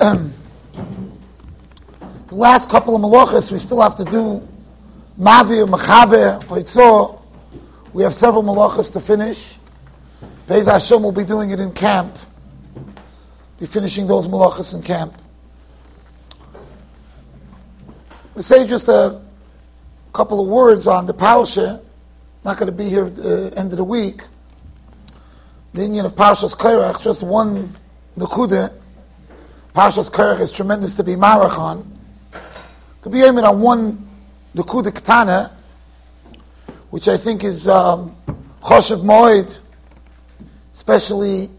the last couple of malachas we still have to do Mavi, Machaber, Hoitzor. We have several malachas to finish. Beis Hashem will be doing it in camp. Be finishing those malachas in camp. We say just a couple of words on the parasha. Not going to be here at the end of the week. The Indian of Parshas Korach, just one nakuda. Parshas Korach is tremendous to be marachon. Could be aiming on one nakuda katana, which I think is um, choshev moed, especially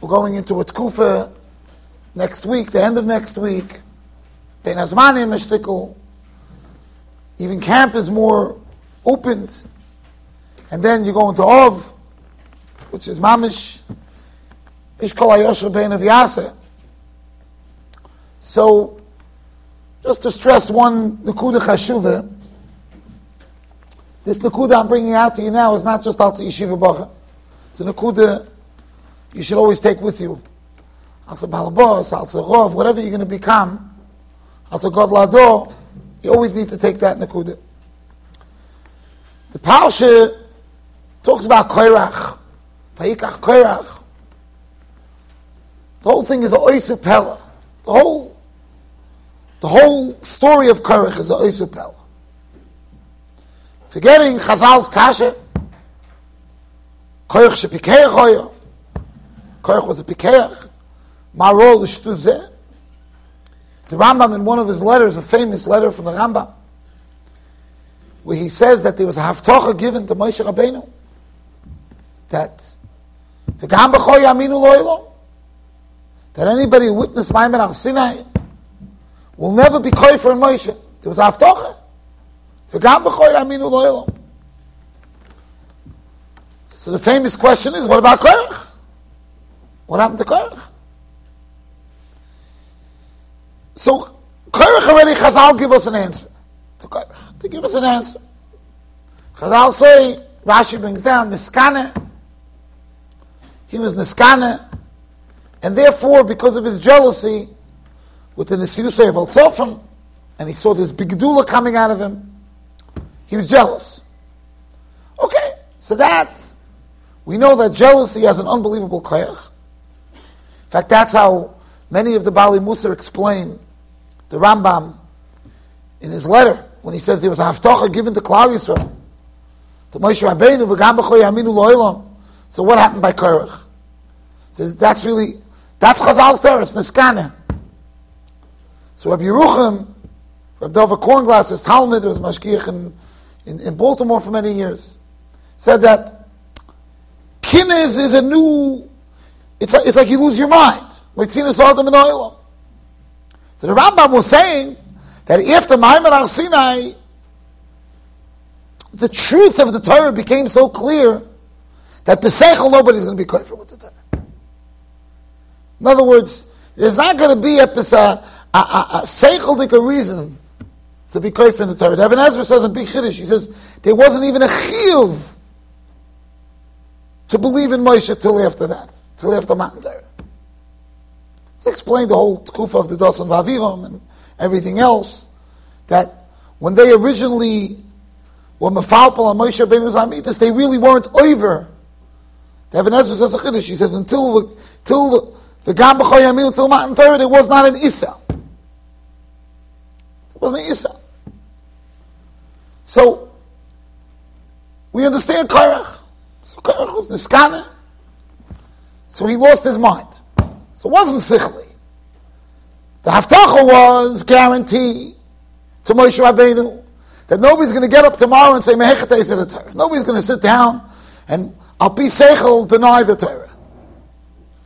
we're going into a tkufa next week, the end of next week. Ben Azmanim. Even camp is more opened. And then you go into Ov, which is Mamish, Ishkol Ayosher Ben. So, just to stress one Nakuda Chashuva, this Nakuda I'm bringing out to you now is not just Alta Yeshiva Bacha. It's a Nakuda you should always take with you. Alta Balabos, Alta Rov, whatever you're going to become, Alta God Lado, you always need to take that Nakuda. The Parsha talks about Koirach, Vayikach Koirach. The whole thing is a Oisu Pella. The whole, the whole story of Koirach is a Oisu Pella. Forgetting Chazal's Kasha, Koirach Shepikeach Hoya. Koirach was a Pikeach. Marol Ishtuzeh. The Rambam, in one of his letters, a famous letter from the Rambam, where he says that there was a haftocha given to Moshe Rabbeinu that that anybody who witnessed Maimon al Sinai will never be koifer in Moshe. There was a haftocha. So the famous question is, what about Korach? What happened to Korach? So Korach already Chazal give us an answer to Korach. To give us an answer. Chazal say, Rashi brings down Niskane. He was Niskane. And therefore, because of his jealousy with the Nisiyusay of Al and he saw this big coming out of him, he was jealous. Okay, so that, we know that jealousy has an unbelievable koyach. In fact, that's how many of the Bali Musa explain the Rambam in his letter when he says there was a haftacha given to Klal Yisrael to Moshe Rabbeinu v'gam b'choy aminu lo'olam. So what happened by Korach? Says that's really that's Chazal's terrace Niskana. So Rabbi Yerucham, Rabbi Dover Kronglass, his Talmud was mashgiach in, in, in, Baltimore for many years, said that kinez is a new. It's, a, it's like you lose your mind. So the Rambam was saying that after Maimon al Sinai, the truth of the Torah became so clear that Pesachel nobody's going to be kosher with the Torah. In other words, there's not going to be a, a, a, a, reason to be kosher in the Torah. Ibn Ezra says in Big Chiddush, he says there wasn't even a chiyuv to believe in Moshe till after that, till after Matan Torah. It's explained the whole tkufa of the Dasan Vaviram and everything else, that when they originally were mafalpal on Moshe Ben Zamitas, they really weren't over. Ibn Ezra says a chiddush. He says until the, till the Gam B'choyamim until Matan Torah, there was not an Isa. It wasn't an Isa. So we understand Korach. So Korach was Niskana. So he lost his mind. So it wasn't sichli. The haftacha was guarantee to Moshe Rabbeinu that nobody's going to get up tomorrow and say mehechatei is the Torah. Nobody's going to sit down and I'll be seichel deny the Torah.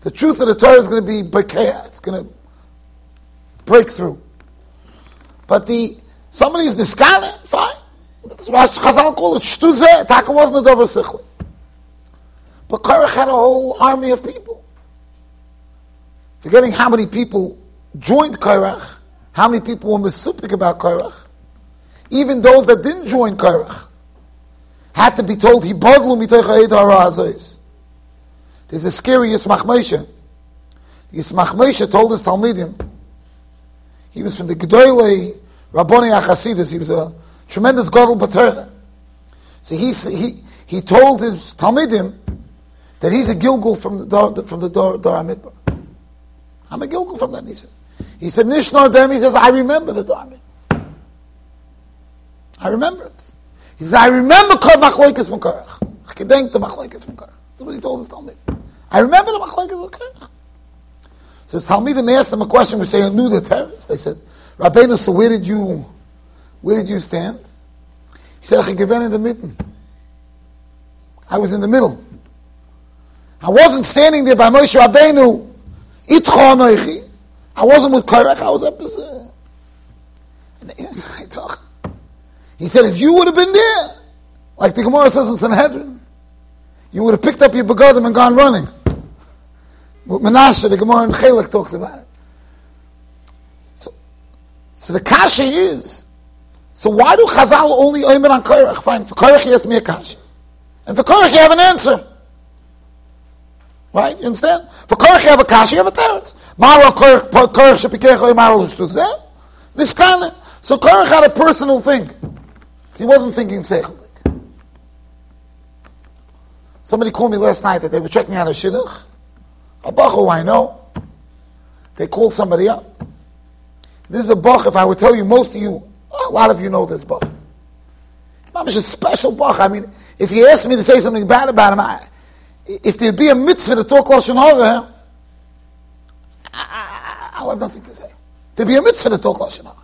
The truth of the Torah is going to be bekeah. It's going to break through. But the somebody's niskane, fine. That's Chazal call it shtuzeh. Taka wasn't a dover sichli. But Korach had a whole army of people. Forgetting how many people joined Korach, how many people were misupik about Korach, even those that didn't join Korach had to be told, he There's a scariest machmesha. Yismach Moshe told his Talmidim, he was from the Gedolei Rabboni Achasidus, he was a tremendous Gadol B'Torah. So he, he, he told his Talmidim that he's a Gilgul from the Dor, from the Dor, Dor Amidbar. I'm a Gilgul from that, he said. He said, Nishnor Dem, he says, I remember the Dor Amidbar. I remember it. He says, I remember Kor Machloikis from Korach. I can the Machloikis from Korach. That's what he told his Talmud. I remember the Korach. So his Talmidim asked him a question which they knew the terrorists. They said, Rabbeinu, so where did you, where did you stand? He said, I given in the mitten. I was in the middle. I wasn't standing there by Moshe Rabbeinu, Itcho I wasn't with Korach, I was up as. He said, if you would have been there, like the Gemara says in Sanhedrin, you would have picked up your begodim and gone running. With Menashe, the Gemara in Chelek talks about it. So, so the kasha is, so why do Chazal only oimer on Korach? Fine, for Korach he has me a. And for Korach you have an answer. Right? You understand? For Korach you have a kasha, you have a teretz. Mara Korach, Korach shepikecha Mara l'shtuzeh. This kind of, so Korach had a personal thing. He wasn't thinking seichlik. Somebody called me last night that they were checking out a shidduch. A bach who I know. They called somebody up. This is a bach, if I would tell you, most of you, a lot of you know this bach. Mamish a special bach. I mean, if you ask me to say something bad about him, I, if there'd be a mitzvah to talk Lashon Hara, I, I, I have nothing to say. There'd be a mitzvah to talk Lashon Hara.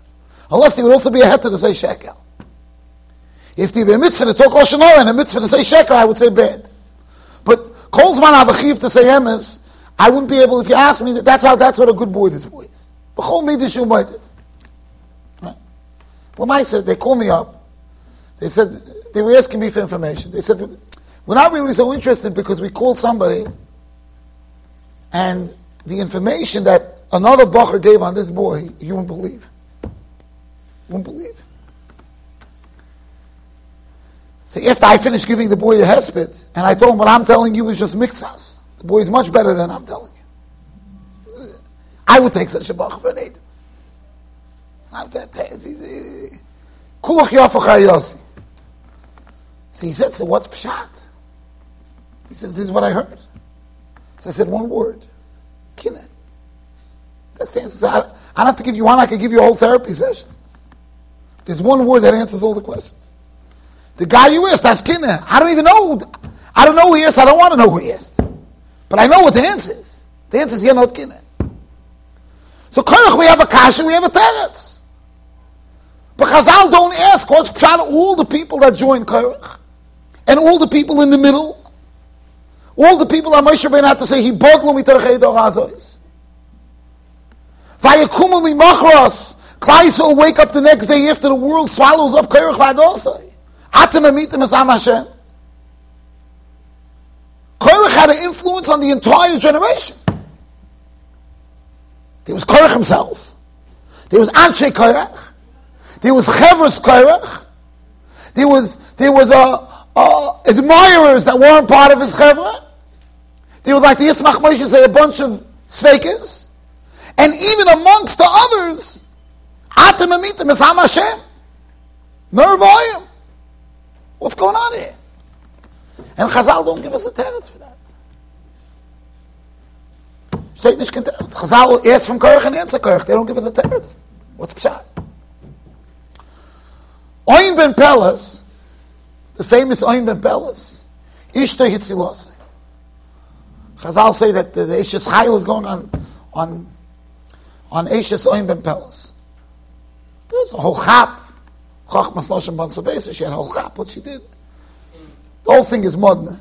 Unless there would also be a heter to say shekel. If there'd be a mitzvah to talk Lashon Hara and a mitzvah to say shekel, I would say bad. But Kolzman Avachiv to say emes, I wouldn't be able, if you ask me, that's how, that's what a good boy this boy is. B'chol midish umaydet. Right? Well, my said, they called me up. They said, they were asking me for information. They said, we're not really so interested because we called somebody and the information that another bacher gave on this boy, you won't believe. You won't believe. So after I finished giving the boy a hesped, and I told him what I'm telling you is just mixas. The boy is much better than I'm telling you. I would take such a bacher for an aid. Kulach yafach so he said, so what's pshat? He says, this is what I heard. So I said, one word. Kine. That's the answer. I don't have to give you one, I can give you a whole therapy session. There's one word that answers all the questions. The guy you asked, that's kine. I don't even know. I don't know who he is. I don't want to know who he is. But I know what the answer is. The answer is, you're not kine. So, Korach, we have a kasha, we have a teretz. But Chazal don't ask what's pshat all the people that joined Korach and all the people in the middle, all the people that Moshe Ben had to say, he bought lo mitochei dor azois. Vayakumu mimachros, Klais will wake up the next day after the world swallows up Kerech Vadosai. Atem amitim as Am Hashem. Korach had an influence on the entire generation. There was Korach himself. There was Anshe Korach. There was Chevros Korach. There was, there was a, uh, admirers that weren't part of his chevra. There were like the Yismach Moshe say a bunch of svekas. And even amongst the others, Atem Amitim is Ham Hashem. What's going on here? And Chazal don't give us a teretz for that. Steht nicht kein teretz. Chazal asked from Korach and answer Korach. They don't give us a teretz. What's pshat? Oin ben Pelas the famous Oin Ben Pelas, Ishta Hitzilose. Chazal say that the, the Eishes Chayil is going on on on Eishes Oin Ben Pelas. There's a whole chap. Chachmas Noshem Ban Sabesa, she had a whole chap, what she did. The whole thing is modern.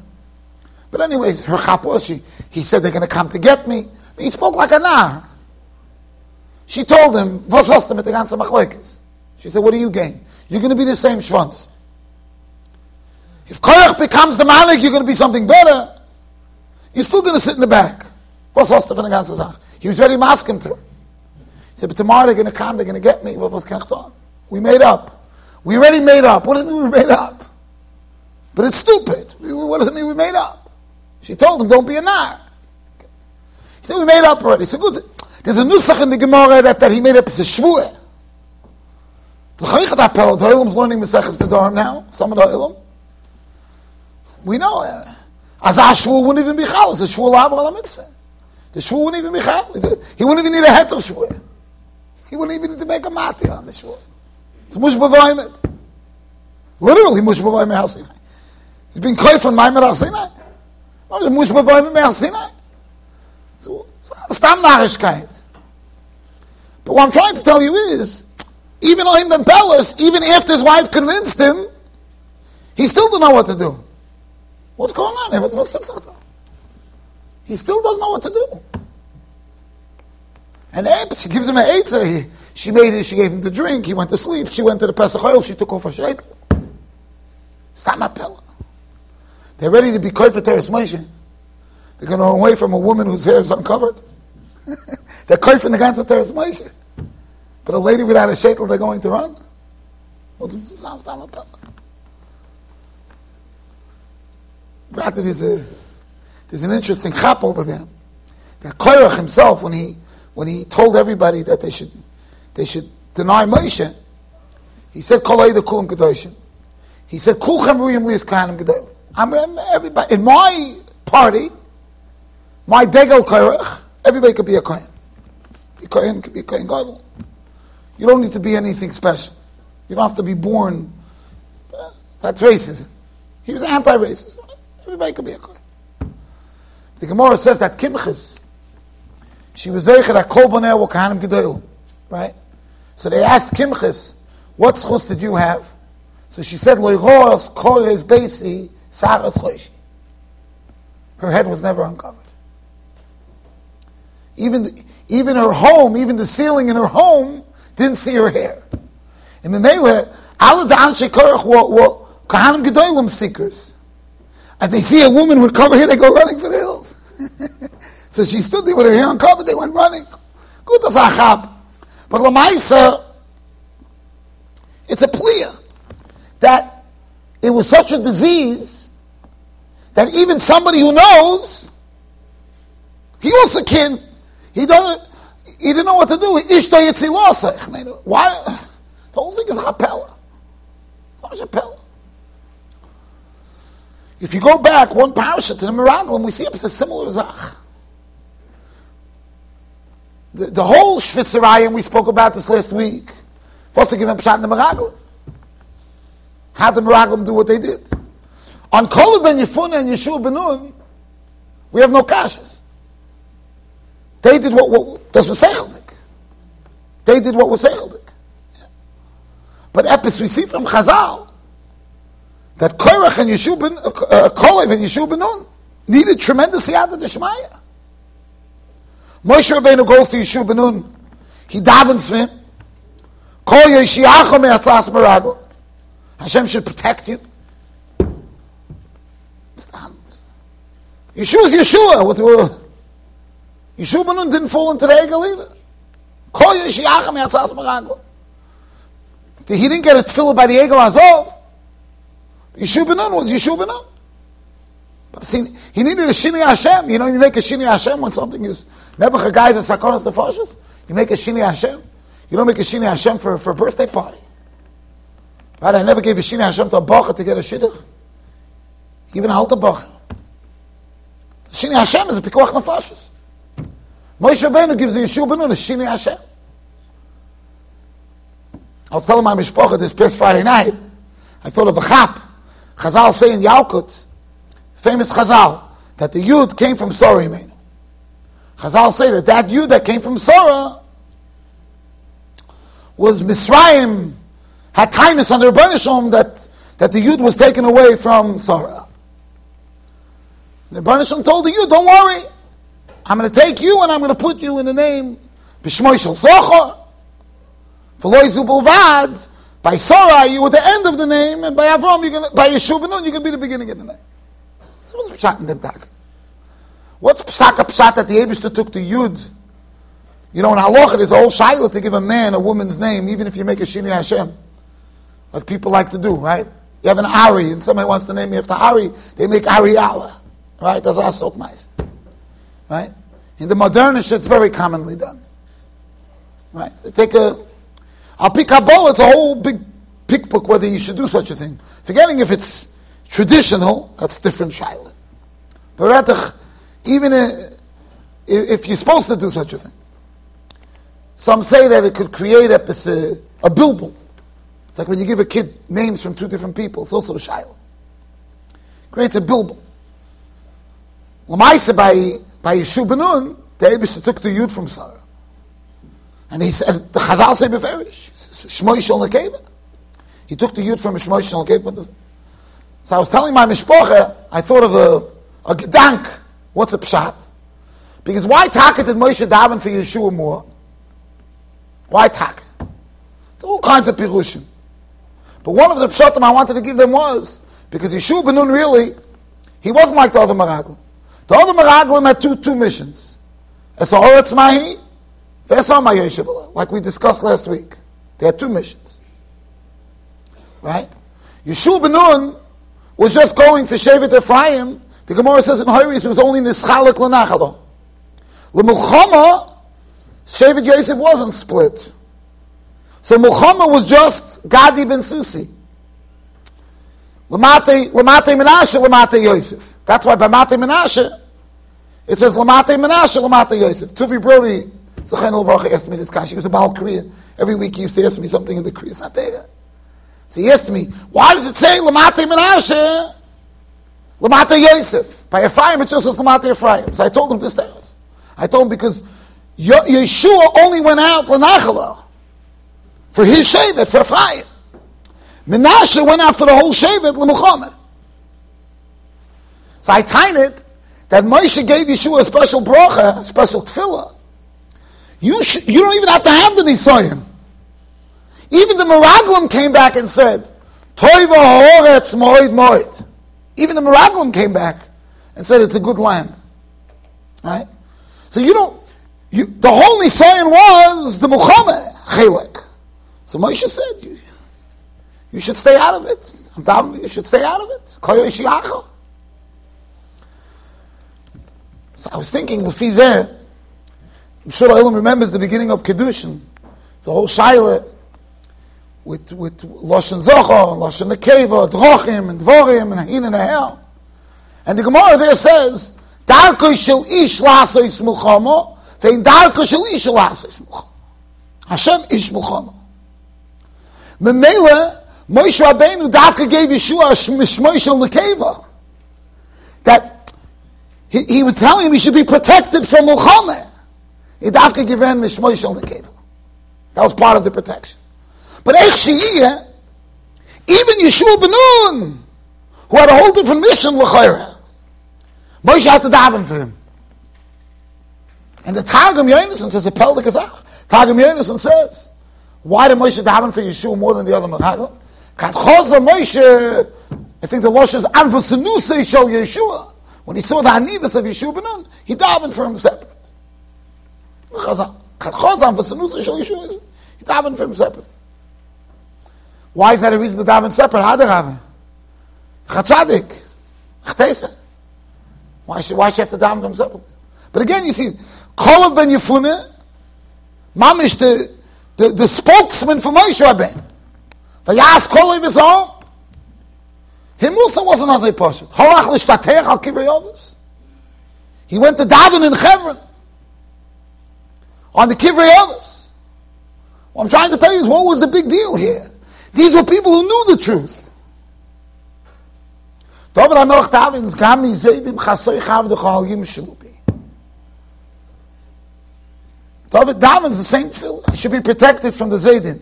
But anyways, her chap was, she, he said they're going to come to get me. He spoke like a nar. She told him, mit der ganzen Machlekes? She said, what do you gain? You're going to be the same schwanz. If Korach becomes the Malik, you're going to be something better. You're still going to sit in the back. Hast du von der ganzen He was ready to ask him to. He said, but tomorrow they're going to come, they're going to get me. What was? We made up. We already made up. What do it mean we made up? But it's stupid. What does it mean we made up? She told him, don't be a nar. He said, we made up already. So good. There's a nusach in the Gemara that, that he made up as a shvuah. The Chaychat Apel, the learning Maseches Nedarim now, some of the Olam. We know, uh, as a shvuah wouldn't even be chal, it's a shvuah lav al mitzvah. The shvuah wouldn't even be chal. He wouldn't even need a het of shvuah. He wouldn't even need to make a mati on the shvuah. It's mush b'vaymet. Literally mush b'vaymet Har Sinai. He's been koif on Maimer Har Sinai. No, it's mush b'vaymet Har Sinai. So, stam nachishkeit. But what I'm trying to tell you is, even Oin Ben Pelas, even after his wife convinced him, he still didn't know what to do. What's going on? What's, what's the He still doesn't know what to do. And she gives him an eitzah. She made it, she gave him the drink, he went to sleep, she went to the Pesach oil, she took off her shaitel. Stop my pillow. They're ready to be koi for Teres Moshe. They're going to run away from a woman whose hair is uncovered. they're koi for the ganze Teres Moshe. But a lady without a shaitel, they're going to run? Granted, there's, a, there's an interesting chap over there. That Korach himself, when he, when he told everybody that they should they should deny Moshe. He said, the Kulam Kedoshim. He said, Kulchem Ruyim Lias Kahanim Gedolim. I'm, everybody, in my party, my Degel Korach, everybody could be a Kohen. A Kohen could be a Kohen Gadol. You don't need to be anything special. You don't have to be born. Uh, that's racism. He was anti-racist. Everybody could be a Kohen. The Gemara says that Kimchis, she was Zeicher that Kol Gedolim. Right? So they asked Kimchis, what schus did you have? So she said, Loigos koyes basi saras choishi. Her head was never uncovered. Even, even her home, even the ceiling in her home, didn't see her hair. In Memele, alle the Anshe Korach were, Kahanim Gedolim seekers. And they see a woman with covered hair, they go running for the hills. so she stood there with her hair uncovered, they went running. Good as But Lamaisa, it's a plea that it was such a disease that even somebody who knows, he also can't, he doesn't, he didn't know what to do. Why? The whole thing is a hapella. What is a hapella? If you go back one parasha to the Miraglim, we see it's a similar zach. The, the whole Shvitzerayim, we spoke about this last week, First give him pshat in the Meraglim. How the Meraglim do what they did? On Kol ben Yefuna and Yeshua ben Nun, we have no kashas. They did what, what Secheldik. They did what was Secheldik. But Epis, we see from Chazal that Korach and Yeshua ben, uh, uh Kolev and Yeshua ben Nun needed tremendous yad Shemaya. Moshe Rabbeinu goes to Yeshua ben Nun. He davens for him. Hashem should protect you. Yeshua is Yeshua. What, uh, Yeshua Benun didn't fall into the egel either. He didn't get it filled by the egel azov. Yeshua Benun was Yeshua Benun. But see, he needed a Shini Hashem. You know, you make a Shini Hashem when something is Nebuchadnezzar and Sakonas Nefashis. You make a Shini Hashem. You don't make a Shini Hashem for, for a birthday party. Right? I never gave a Shini Hashem to a Bacha to get a Shidduch. Even a Halta Bacha. Shini Hashem is a Pikuach Nefashis. Moshe Rabbeinu gives the Yeshua Benun a Shini Hashem. I was telling my mishpacha this past Friday night. I thought of a chap. Chazal say in Yalkut, famous Chazal, that the Yud came from Sori Menu. Chazal say that that Yud that came from Sora was Misraim, had kindness under Bernishom that, that the Yud was taken away from Sarah. The Bernishom told Yud, don't worry, I'm going to take you and I'm going to put you in the name Bishmoy Shel Sochor. For Loizu Bulvad, by Sarah you were the end of the name, and by Avram you're to, by Yeshua Benun you're going to be the beginning of the name. So what's Pshat in the Tag? What's Pshat Pshat that the Abishter took to Yud you know, in halacha, there's a whole shiloh to give a man a woman's name, even if you make a shini Hashem, like people like to do, right? You have an Ari, and somebody wants to name you after Ari, they make Ari Allah, right? That's our sok nice, right? In the modernish, it's very commonly done. Right? They take a, I'll pick Kabbalah, it's a whole big pick book whether you should do such a thing. Forgetting if it's traditional, that's different shaila. But even if you're supposed to do such a thing, some say that it could create a, a, a bilbul. It's like when you give a kid names from two different people, it's also a shaila. Creates a bilbul. Lamaisa by by Yeshua Benun, the Ebrister took the Yud from Sarah. And he said, the Chazal say beferish, Shmoy Shal. He took the Yud from Shmoy Shal. So I was telling my mishpocha, I thought of a, a gedank. What's a pshat? Because why taka did Moshe daven for Yeshua more? Why taka? There's all kinds of pirushim. But one of the pshatim I wanted to give them was, because Yeshua Benun really, he wasn't like the other Meraglim. The other Meraglim had two, two missions. Esahoretz Mahi, like we discussed last week. They had two missions. Right? Yeshua Benun was just going for Shevet Ephraim. The Gemara says in Horis it was only Nischalik L'Nachalo. L'Mulchama, Shevet Yosef wasn't split. So Mulchama was just Gadi ben Susi. Lamate, Lamate Menashe, Lamate Yosef. That's why by Mate Menashe, it says Lamate Menashe, Lamate Yosef. Tuvi Brody, Zachen Lavacha asked me this question. He was a Baal Korea. Every week he used to ask me something in the Korea. It's not there. So he asked me, why does it say Lamate Menashe, Lamate Yosef? By Ephraim, it just says Lamate Ephraim. So I told him this us. I told him because Yeshua only went out Lanachalo for his Shevet, for Ephraim. Menashe went out for the whole Shevet, Lemuchomet. So I tied it that Moshe gave Yeshua a special bracha, a special tefillah. You, sh- you don't even have to have the Nisoyim. Even the Meraglim came back and said, Toiva ha'oretz moed moed. Even the Meraglim came back and said it's a good land. Right? So you don't, you, the whole Nisayan was the Muhammad Chelek. So Moshe said, you, you should stay out of it. You should stay out of it. So I was thinking, Lefizeh, I'm sure Olam remembers the beginning of Kedushin. It's a whole Shaila with, with Lashon Zochar, Lashon Nekeva, Drochim, and Dvorim, and Hin and Ahel. And the Gemara there says, Darko shel ish lasois mulchama, vein darko shel ish lasois mulchama. Hashem ish mulchama. Memele, Moshe Rabbeinu Davka gave Yeshua a shel nekeva. That he, he was telling him he should be protected from nekeva. That was part of the protection. But Eich even Yeshua Benun, who had a whole different mission, L'chayra, Moshe had to daven for him. And the Targum Yonason says, a Pel Kazach. Targum Yonason says, why did Moshe daven for Yeshua more than the other? Kadchoza Moshe, I think the Losh is Anvasanuse Shel Yeshua. When he saw the Hanivas of Yeshua Benun, he davened for him separate. He davened for him separate. Why is that a reason to daven separate? Hadarabah. Chatzadik. Chtesa. Why should, why should have to daven them separately? But again, you see, Kolav ben Yefune, Mamish, the, the, the spokesman for Moshe Rabbein. Vayas Kolav is all. Him also wasn't as a Pashat. Horach l'shtatech al kivrei He went to daven in Chevron. On the kivrei What I'm trying to tell you is what was the big deal here? These were people who knew the truth. David HaMelech Davin gam mi zeidim chasoy chav dechal yim shlubi. David Davin is the same feel. He should be protected from the Zaydim.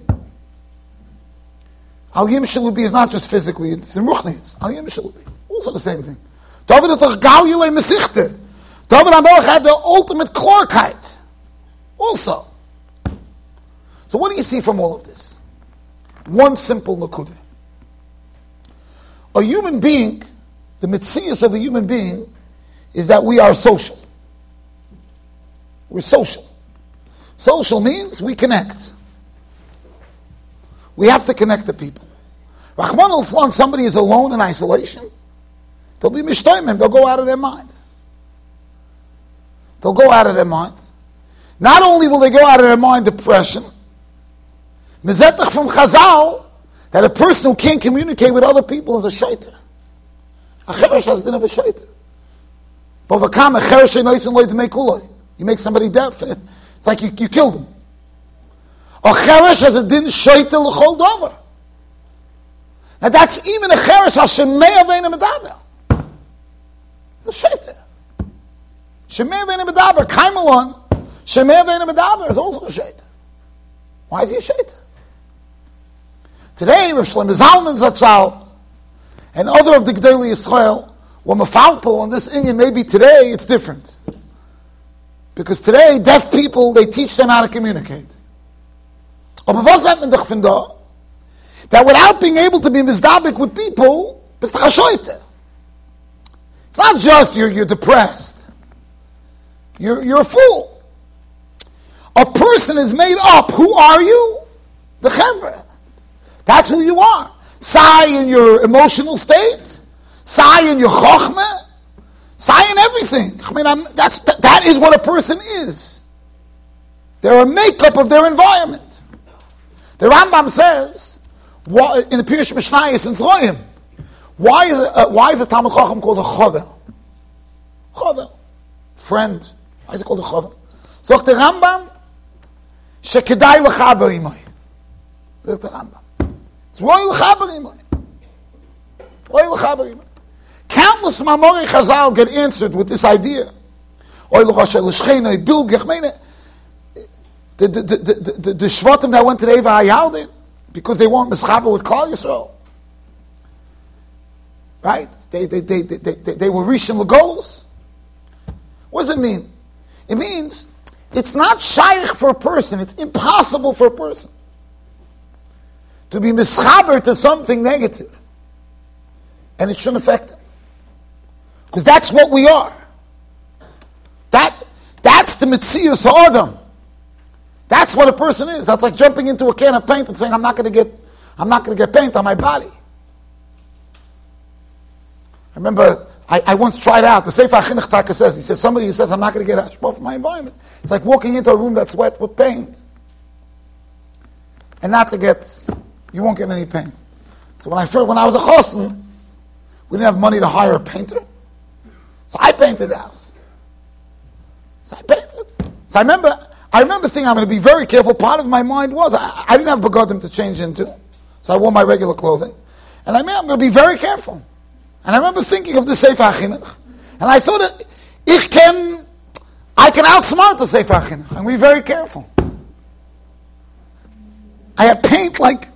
Al Yim Shalubi is not just physically, it's in Ruchnis. Al Yim Shalubi. Also the same thing. David had toch Gal Yilei Mesichte. David HaMelech had the ultimate Klorkite. Also. So what do you see from all of this? One simple Nakudah. A human being the mitzias of a human being is that we are social. We're social. Social means we connect. We have to connect to people. Rahman al somebody is alone in isolation, they'll be mishtoimim, they'll go out of their mind. they'll go out of their mind. Not only will they go out of their mind depression, Mezetach from Chazal, that a person who can't communicate with other people is a shaitan. A cheresh has din of a shaitan. But a loy to make You make somebody deaf. It's like you, you killed him. A cheresh has a din shaitan l'chol dover. And that's even a cheresh Hashem me'avein medaber. The shaitan. Shemei v'ene medaber. Kaimalon. Shemei v'ene medaber is also a shaitan. Why is he a shaitan? Today, Rav Shlomo Zalman Zatzal and other of the Gedali Yisrael were mafalpal on this Indian. Maybe today it's different. Because today, deaf people, they teach them how to communicate. Aber was hat man doch von da? That without being able to be mizdabik with people, bist du It's not just you're, you're depressed. You're, you're a fool. A person is made up. Who are you? The chevra. That's who you are. Sigh in your emotional state. Sigh in your chokhmah. Sigh in everything. I mean, I'm, that's, that, that is what a person is. They're a makeup of their environment. The Rambam says, in the Pirush Mishnayis in Zloim, why is, uh, why is a Talmud Chacham called a chover? Chover. Friend. Why is it called a chover? So the Rambam, shekedai l'chaber imay. That's the Rambam. It's royal l'chaber imay. Royal l'chaber imay. Countless Mamori Chazal get answered with this idea. Oy l'choshe l'shchene, bilgech, meine, the, the, the, the, the Shvatim that went to the Eva Hayaldin, because they weren't mischaber with Klal Yisrael. Right? They, they, they, they, they, they were reaching the goals. What does it mean? It means it's not shaykh for a person. It's impossible for a person to be mischaber to something negative. And it shouldn't affect them. Because that's what we are. That, that's the Mitzias Adam. That's what a person is. That's like jumping into a can of paint and saying, I'm not going to get, I'm not going to get paint on my body. I remember I, I once tried out, the Sefer Chinuch Taka says, he says, somebody who says, I'm not going to get hashpah from my environment. It's like walking into a room that's wet with paint. And not to get, you won't get any paint. So when I first, when I was a chosn, we didn't have money to hire a painter. So I painted the house. So I painted. So I remember, I remember thinking I'm going to be very careful. Part of my mind was, I, I didn't have begotten to change into. So I wore my regular clothing. And I mean, I'm going to be very careful. And I remember thinking of the Sefer HaChinuch. And I thought ich can, I can outsmart the Sefer HaChinuch. And be very careful. I had paint like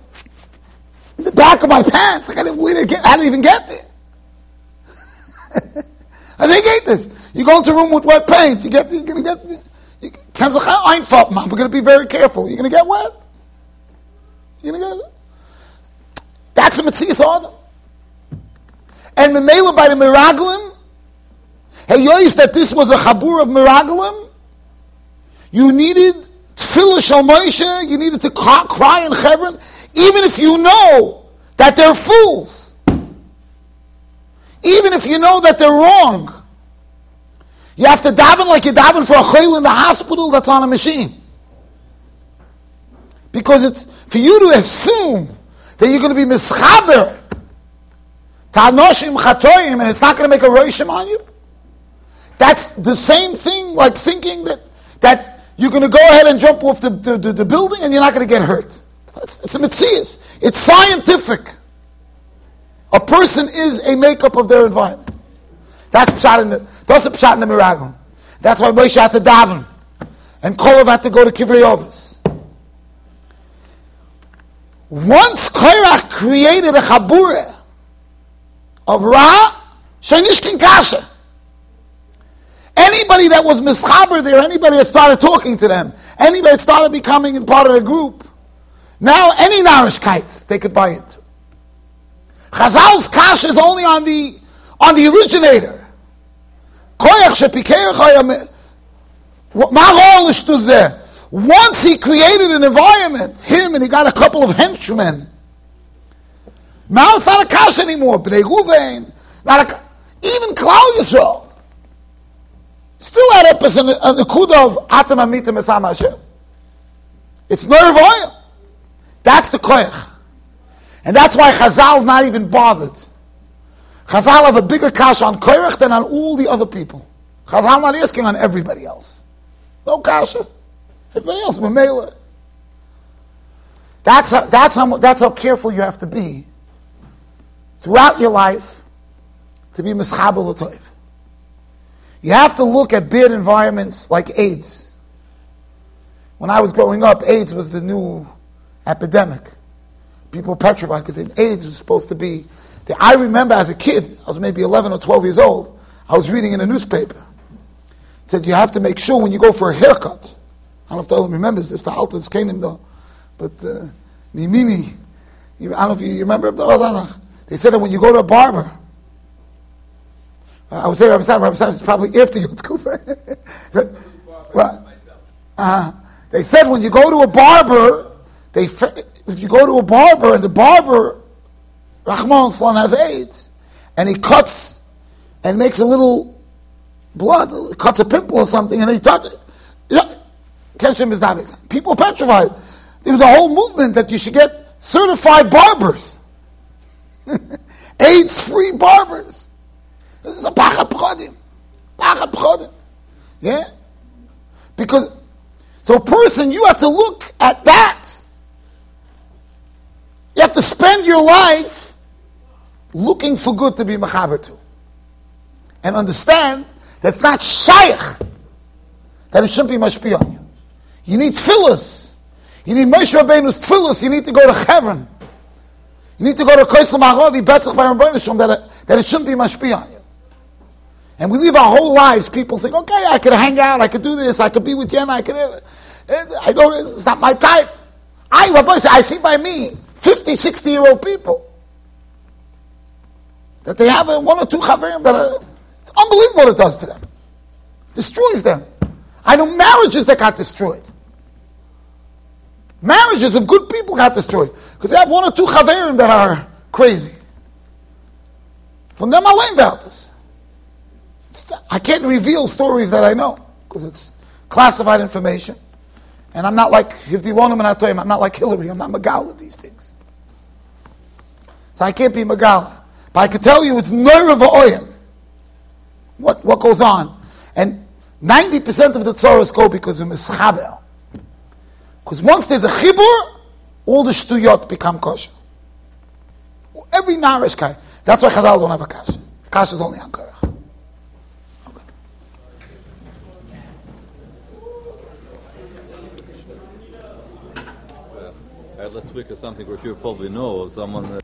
in the back of my pants. I didn't, we didn't get, I didn't even get there. I think hate this. You go into a room with wet paint, you get, you're gonna get, you, I'm going to be very careful. You're going to get wet. You're going to get, that's a mitzvah order. And Memela by the Miraglim, hey, yois that this was a chabur of Miraglim, you needed tefillah shal Moshe, you needed to cry in Hebron, even if you know that they're fools. Even if you know that they're wrong. You have to daven like you daven for a chayil in the hospital that's on a machine. Because it's for you to assume that you're going to be mischaber Tanoshim chatoyim, and it's not going to make a roishim on you. That's the same thing like thinking that, that you're going to go ahead and jump off the, the, the, the building and you're not going to get hurt. It's, it's a mitzvah. It's scientific. A person is a makeup of their environment. That's pshat in the, that's a pshat in the miracle. That's why Moshe had to daven. And Kolav had to go to Kivrei Ovis. Once Korach created a chabura, of Ra, Shenishkin Kasha. Anybody that was mischaber there, anybody that started talking to them, anybody that started becoming part of the group, now any narishkeit they could buy into. Chazal's kasha is only on the on the originator. Once he created an environment, him and he got a couple of henchmen now it's not a kasha anymore. Bnei Ruvain, not a even Klal Yisrael. Still at up as the nekuda of atam amitim esam Hashem. It's nerve oil. That's the koyach. And that's why Chazal not even bothered. Chazal have a bigger kash on koyach than on all the other people. Chazal not asking on everybody else. No kasha. Everybody else, Mamela. That's how, that's, how, that's how careful you have to be throughout your life to be mischabel toiv. You have to look at bad environments like AIDS. When I was growing up, AIDS was the new epidemic. People petrified because AIDS was supposed to be. I remember as a kid, I was maybe 11 or 12 years old, I was reading in a newspaper. It said you have to make sure when you go for a haircut. I don't know if anyone remembers this, the Altas Kanim though, but uh, Mimini, I don't know if you remember, they said that when you go to a barber, I would say Rabbi Sam, Rabbi Sam is probably after you. well, uh, they said when you go to a barber, they if you go to a barber and the barber, Rahman Slan has AIDS, and he cuts and makes a little blood, cuts a pimple or something, and he touches it. Keshem is People petrified. There was a whole movement that you should get certified barbers. AIDS-free barbers. This is a pachat pchodim. Pachat pchodim. Yeah? Because, so person, you have to look at that. You have to spend your life looking for good to be machaber to. And understand that it's not shaykh, that it shouldn't be mashpi on you. You need tefillahs. You need Moshe Rabbeinu's tefillahs. You need to go to heaven. You need to go to Koisel Mahavi, Betzach by Rabbeinu that, that it shouldn't be mashpi on you. And we live our whole lives, people think, okay, I could hang out, I could do this, I could be with Yen, I could, I don't, it's not my type. I, Rabbi, I see by me 50, 60 year old people that they have one or two chaverim that are, it's unbelievable what it does to them. Destroys them. I know marriages that got destroyed. Marriages of good people got destroyed because they have one or two chaverim that are crazy. From them, I learned about this. I can't reveal stories that I know because it's classified information. And I'm not like Hivdilonim and Atoyim. I'm not like Hillary. I'm not with these things. So I can't be Magal. But I can tell you it's of Oyim. What, what goes on. And 90% of the Tzoros go because of Mischaber. Because once there's a Chibur, all the Shtuyot become kosher. Every Narish guy. That's why Chazal don't have a Kash. Kash is only on Korach. let's speak of something which you probably know. Someone.